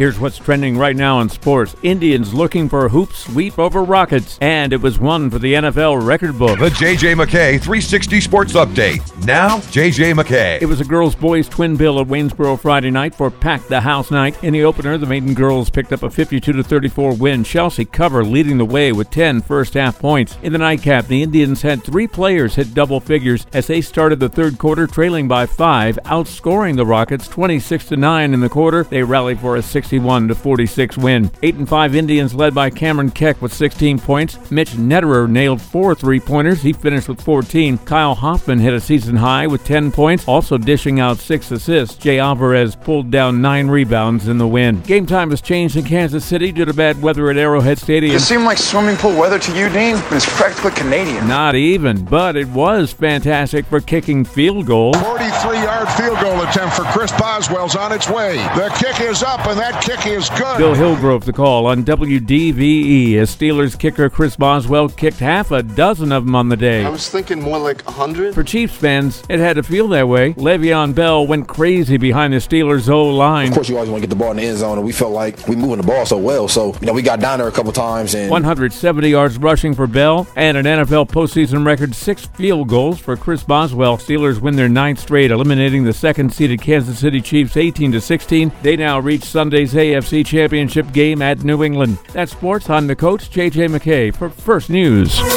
Here's what's trending right now in sports. Indians looking for a hoop sweep over Rockets, and it was one for the NFL record book. The JJ McKay 360 Sports Update. Now, JJ McKay. It was a girls boys twin bill at Waynesboro Friday night for Pack the House night. In the opener, the maiden girls picked up a 52 34 win. Chelsea Cover leading the way with 10 first half points. In the nightcap, the Indians had three players hit double figures as they started the third quarter trailing by five, outscoring the Rockets 26 9 in the quarter. They rallied for a 61 46 win. 8 and 5 Indians led by Cameron Keck with 16 points. Mitch Netterer nailed four three pointers. He finished with 14. Kyle Hoffman hit a season high with 10 points, also dishing out six assists. Jay Alvarez pulled down nine rebounds in the win. Game time has changed in Kansas City due to bad weather at Arrowhead Stadium. It seemed like swimming pool weather to you, Dean? It's practically Canadian. Not even, but it was fantastic for kicking field goals. 43 yard field goal attempt for Chris Boswell's on its way. The kick is up, and that kick is good. Bill Hillgrove the call on WDVE as Steelers kicker Chris Boswell kicked half a dozen of them on the day. I was thinking more like 100. For Chiefs fans, it had to feel that way. Le'Veon Bell went crazy behind the Steelers' O line. Of course, you always want to get the ball in the end zone, and we felt like we moving the ball so well. So, you know, we got down there a couple times. and 170 yards rushing for Bell and an NFL postseason record six field goals for Chris Boswell. Steelers win their ninth straight, eliminating the second-seeded Kansas City Chiefs 18 to 16. They now reach Sunday's AFC Championship game at New England. That's sports. I'm the coach, JJ McKay, for First News.